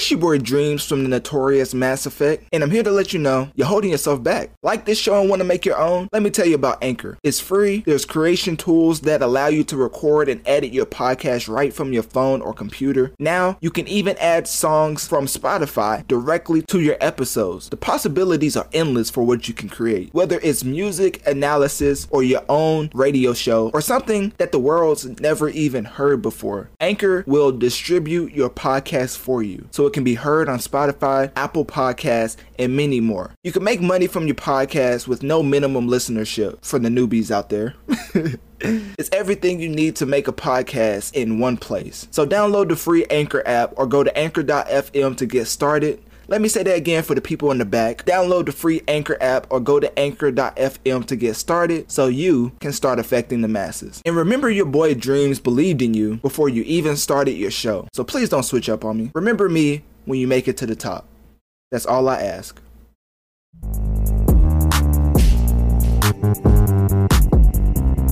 It's your boy Dreamz from the notorious Mass Effect, and I'm here to let you know you're holding yourself back. Like this show and want to make your own? Let me tell you about Anchor. It's free, there's creation tools that allow you to record and edit your podcast right from your phone or computer. Now, you can even add songs from Spotify directly to your episodes. The possibilities are endless for what you can create, whether it's music, analysis, or your own radio show, or something that the world's never even heard before. Anchor will distribute your podcast for you. So it can be heard on Spotify, Apple Podcasts, and many more. You can make money from your podcast with no minimum listenership for the newbies out there. it's everything you need to make a podcast in one place. So download the free Anchor app or go to anchor.fm to get started. Let me say that again for the people in the back. Download the free Anchor app or go to anchor.fm to get started so you can start affecting the masses. And remember, your boy Dreamz believed in you before you even started your show. So please don't switch up on me. Remember me when you make it to the top. That's all I ask.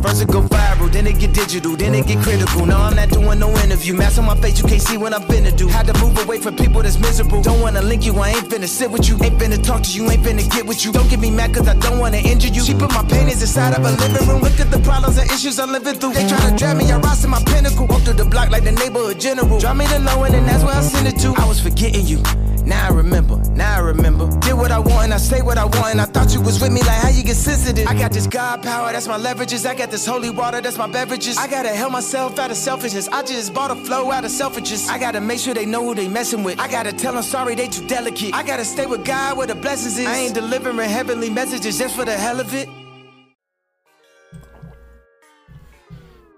First go viral, then it get digital, then it get critical. Now I'm not doing no interview. Mask on my face, you can't see what I'm finna do. Had to move away from people that's miserable. Don't wanna link you, I ain't finna sit with you. Ain't finna talk to you, ain't finna get with you. Don't get me mad cause I don't wanna injure you. She put my paintings inside of a living room. Look at the problems and issues I'm living through. They try to drag me, I rise to my pinnacle. Walk through the block like the neighborhood general. Drop me the low and that's where I send it to. I was forgetting you. Now I remember, now I remember. Did what I want and I say what I want. And I thought you was with me, like how you get sensitive. I got this God power, that's my leverages. I got this holy water, that's my beverages. I gotta help myself out of selfishness. I just bought a flow out of selfishness. I gotta make sure they know who they messing with. I gotta tell them sorry, they too delicate. I gotta stay with God where the blessings is. I ain't delivering heavenly messages just for the hell of it.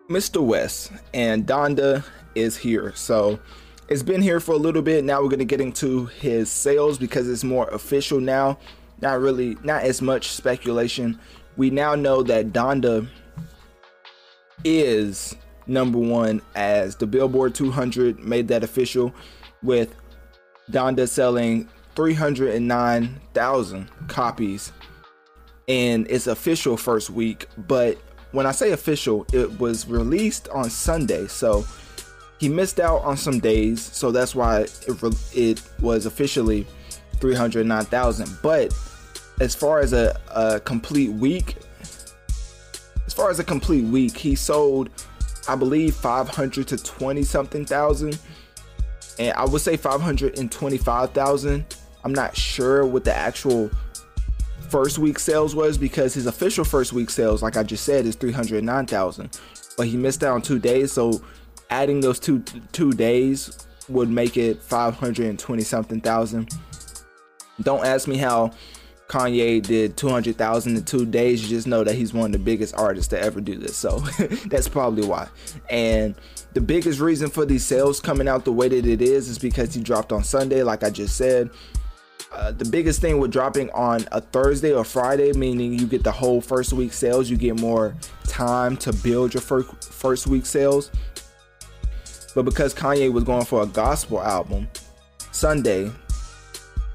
Mr. West and Donda is here. So it's been here for a little bit. Now we're gonna get into his sales because it's more official now. Not really, not as much speculation. We now know that Donda is number one as the Billboard 200 made that official with Donda selling 309,000 copies in its official first week. But when I say official, it was released on Sunday. So he missed out on some days, so that's why it, it was officially 309,000. But as far as a, a complete week, as far as a complete week, he sold, I believe, 500 to 20 something thousand, and I would say 525,000. I'm not sure what the actual first week sales was because his official first week sales, like I just said, is 309,000. But he missed out on two days, so adding those two two days would make it 520 something thousand. Don't ask me how Kanye did 200,000 in two days. You just know that he's one of the biggest artists to ever do this. So that's probably why. And the biggest reason for these sales coming out the way that it is is because he dropped on Sunday, like I just said. Uh, the biggest thing with dropping on a Thursday or Friday, meaning you get the whole first week sales, you get more time to build your first first week sales. But because Kanye was going for a gospel album, Sunday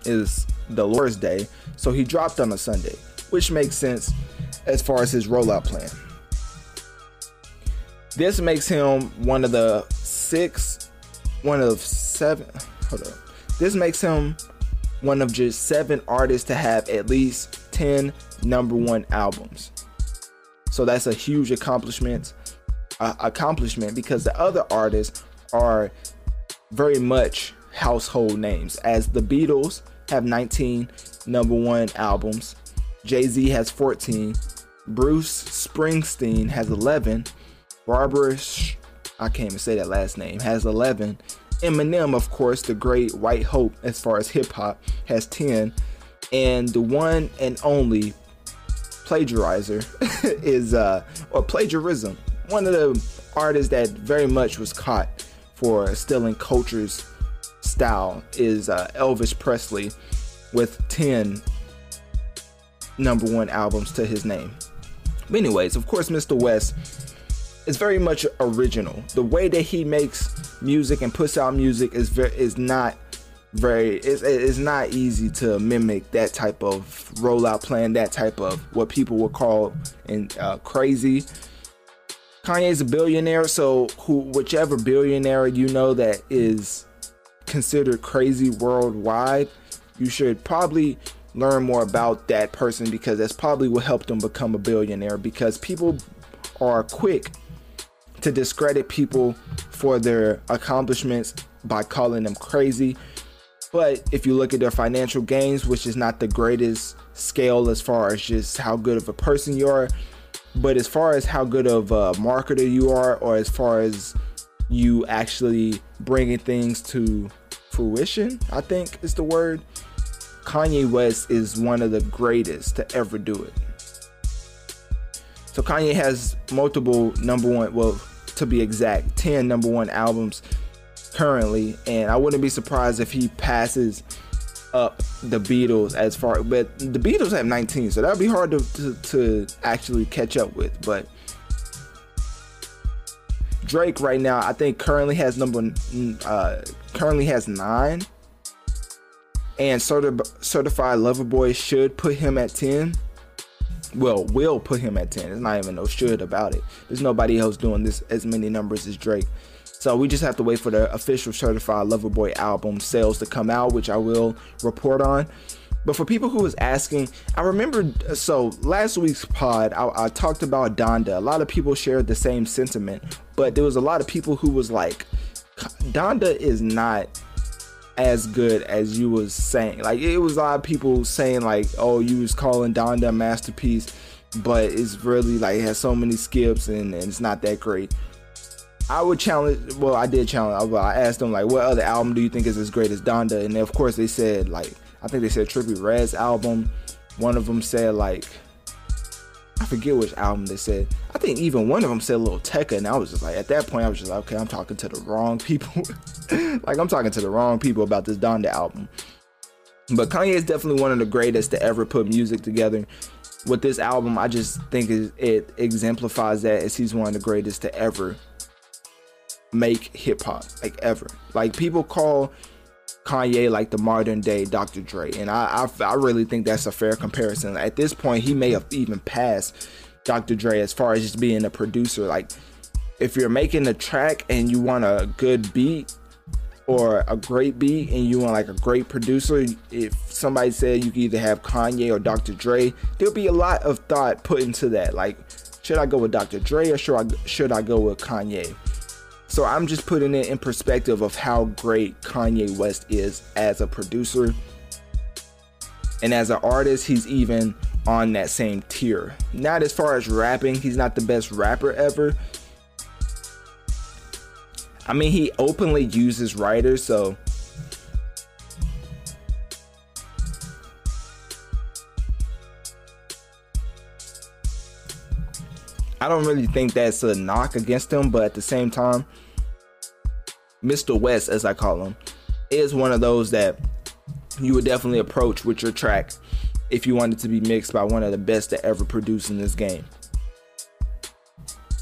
is the Lord's Day, so he dropped on a Sunday, which makes sense as far as his rollout plan. This makes him one of the six, one of seven. Hold up. This makes him one of just seven artists to have at least 10 number one albums. So that's a huge accomplishment. Uh, accomplishment because the other artists are very much household names. As the Beatles have 19 number one albums, Jay Z has 14, Bruce Springsteen has 11, Barbara, Sh- I can't even say that last name, has 11. Eminem, of course, the great white hope as far as hip hop, has 10. And the one and only plagiarizer is, uh, or plagiarism, one of the artists that very much was caught for stealing culture's style is uh, Elvis Presley with 10 number one albums to his name. But anyways, of course, Mr. West is very much original. The way that he makes music and puts out music is very is not very it's, it's not easy to mimic that type of rollout plan, that type of what people would call and uh, crazy Kanye's a billionaire, so who whichever billionaire you know that is considered crazy worldwide, you should probably learn more about that person because that's probably what helped them become a billionaire because people are quick to discredit people for their accomplishments by calling them crazy. But if you look at their financial gains, which is not the greatest scale as far as just how good of a person you are, but as far as how good of a marketer you are, or as far as you actually bringing things to fruition, I think is the word. Kanye West is one of the greatest to ever do it. So Kanye has multiple number one, well, to be exact, 10 number one albums currently, and I wouldn't be surprised if he passes up the Beatles as far, but the Beatles have 19, so that'd be hard to, to, to actually catch up with. But Drake right now, I think currently has number uh, currently has nine, and Certi- Certified Lover Boy should put him at ten. Well, will put him at ten. There's not even no should about it. There's nobody else doing this as many numbers as Drake. So we just have to wait for the official Certified Lover Boy album sales to come out, which I will report on. But for people who was asking, I remember so last week's pod, I, I, talked about Donda. A lot of people shared the same sentiment, but there was a lot of people who was like, Donda is not as good as you was saying. Like it was a lot of people saying like, oh, you was calling Donda a masterpiece, but it's really like it has so many skips and, and it's not that great. I would challenge. Well, I did challenge. I asked them like, what other album do you think is as great as Donda? And of course they said like, I think they said Trippie Redd's album. One of them said like, I forget which album they said. I think even one of them said Lil Tecca, and I was just like, at that point, I was just like, okay, I'm talking to the wrong people. like I'm talking to the wrong people about this Donda album. But Kanye is definitely one of the greatest to ever put music together. With this album, I just think it exemplifies that as he's one of the greatest to ever make hip hop, like ever. Like people call Kanye like the modern day Dr. Dre, and I, I, I really think that's a fair comparison. At this point, he may have even passed Dr. Dre as far as just being a producer. Like if you're making a track and you want a good beat or a great beat and you want like a great producer, if somebody said you could either have Kanye or Dr. Dre, there'll be a lot of thought put into that. Like, should I go with Dr. Dre or should I should I go with Kanye? So I'm just putting it in perspective of how great Kanye West is as a producer. And as an artist, he's even on that same tier. Not as far as rapping, he's not the best rapper ever. I mean, he openly uses writers, so I don't really think that's a knock against him, but at the same time, Mr. West, as I call him, is one of those that you would definitely approach with your track if you wanted to be mixed by one of the best to ever produce in this game.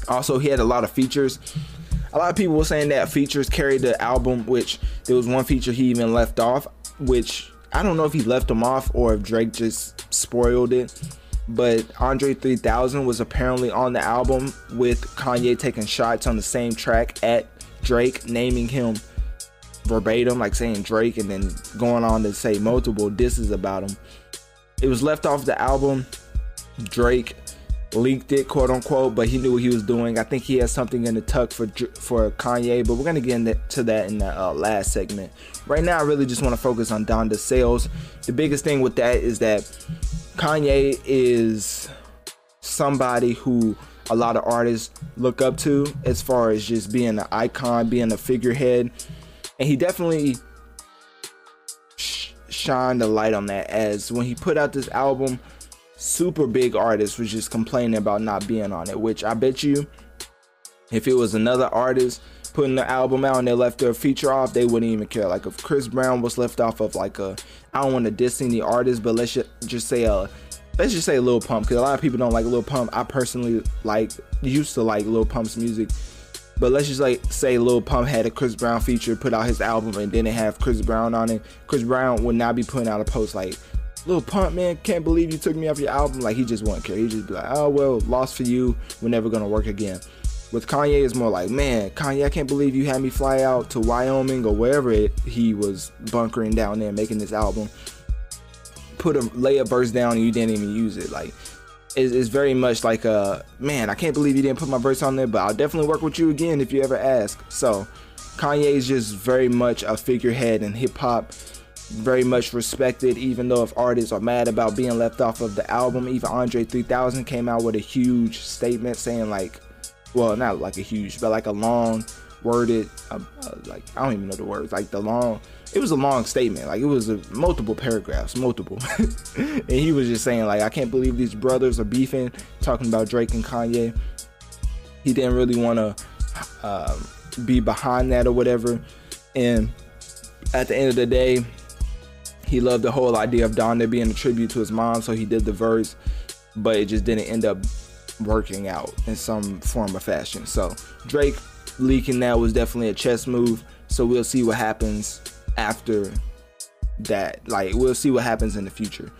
Also, he had a lot of features. A lot of people were saying that features carried the album, which there was one feature he even left off, which I don't know if he left them off or if Drake just spoiled it but Andre 3000 was apparently on the album with Kanye taking shots on the same track at Drake, naming him verbatim, like saying Drake, and then going on to say multiple disses about him. It was left off the album. Drake leaked it, quote unquote, but he knew what he was doing. I think he has something in the tuck for for Kanye, but we're gonna get into that in the uh, last segment. Right now, I really just want to focus on Donda sales. The biggest thing with that is that Kanye is somebody who a lot of artists look up to as far as just being an icon, being a figurehead. And he definitely sh- shined a light on that as when he put out this album, super big artist was just complaining about not being on it, which I bet you if it was another artist putting the album out and they left their feature off, they wouldn't even care. Like if Chris Brown was left off of like a, I don't want to diss any artist, but let's just say a, let's just say Lil Pump, because a lot of people don't like Lil Pump. I personally like used to like Lil Pump's music, but let's just like say Lil Pump had a Chris Brown feature, put out his album, and didn't have Chris Brown on it. Chris Brown would not be putting out a post like. Lil Pump, man, can't believe you took me off your album. Like he just wouldn't care. He just be like, oh well, lost for you. We're never gonna work again. With Kanye, it's more like, man, Kanye, I can't believe you had me fly out to Wyoming or wherever it, he was bunkering down there making this album. Put a lay a verse down and you didn't even use it. Like, it's, it's very much like a man. I can't believe you didn't put my verse on there, but I'll definitely work with you again if you ever ask. So, Kanye is just very much a figurehead in hip hop very much respected, even though if artists are mad about being left off of the album. Even Andre 3000 came out with a huge statement saying, like, well, not like a huge, but like a long worded, uh, uh, like, I don't even know the words, like the long, it was a long statement. Like, it was a, multiple paragraphs, multiple. and he was just saying, like, I can't believe these brothers are beefing, talking about Drake and Kanye. He didn't really want to um, be behind that or whatever. And at the end of the day, he loved the whole idea of Donda being a tribute to his mom, so he did the verse, but it just didn't end up working out in some form or fashion. So Drake leaking that was definitely a chess move. So we'll see what happens after that. Like we'll see what happens in the future.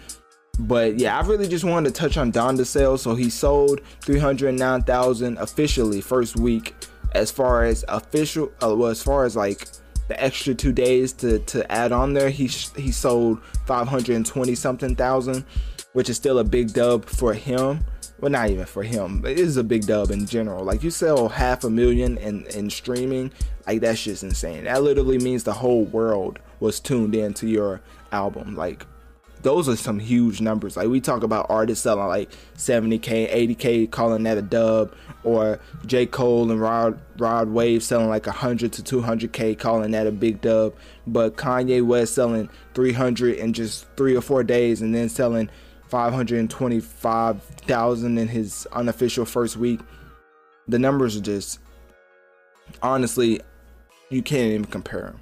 But yeah, I really just wanted to touch on Donda sales. So he sold 309,000 officially first week. As far as official, uh, well, as far as like the extra two days to to add on there, he he sold 520 something thousand, which is still a big dub for him. Well, not even for him. It is a big dub in general. Like you sell half a million in in streaming, like that's just insane. That literally means the whole world was tuned in to your album. Like those are some huge numbers. Like we talk about artists selling like 70k, 80k, calling that a dub, or J. Cole and Rod Rod Wave selling like 100 to 200k, calling that a big dub. But Kanye West selling 300 in just three or four days, and then selling 525,000 in his unofficial first week. The numbers are just honestly, you can't even compare them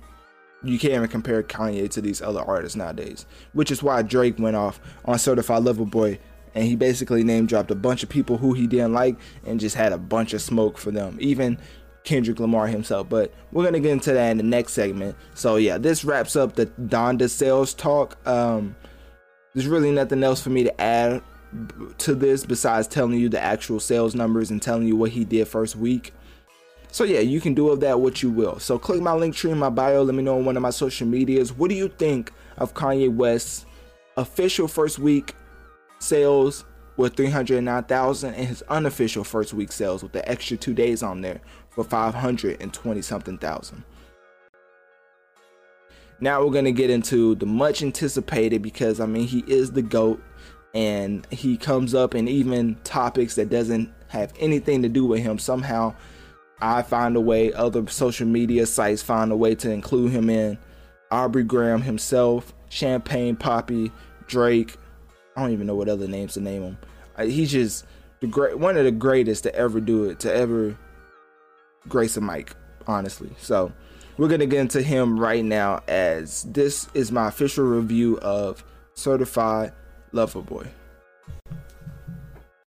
you can't even compare Kanye to these other artists nowadays. Which is why Drake went off on Certified Lover Boy and he basically name dropped a bunch of people who he didn't like and just had a bunch of smoke for them. Even Kendrick Lamar himself. But we're gonna get into that in the next segment. So yeah, this wraps up the Donda sales talk. Um, there's really nothing else for me to add to this besides telling you the actual sales numbers and telling you what he did first week. So yeah, you can do of that what you will. So click my Linktree in my bio. Let me know on one of my social medias. What do you think of Kanye West's official first week sales with 309,000 and his unofficial first week sales with the extra two days on there for 520 something thousand. Now we're gonna get into the much anticipated because I mean he is the GOAT and he comes up in even topics that doesn't have anything to do with him somehow I find a way, other social media sites find a way to include him in. Aubrey Graham himself, Champagne Papi, Drake. I don't even know what other names to name him. He's just the great, one of the greatest to ever do it, to ever grace a mic, honestly. So we're gonna get into him right now, as this is my official review of Certified Lover Boy.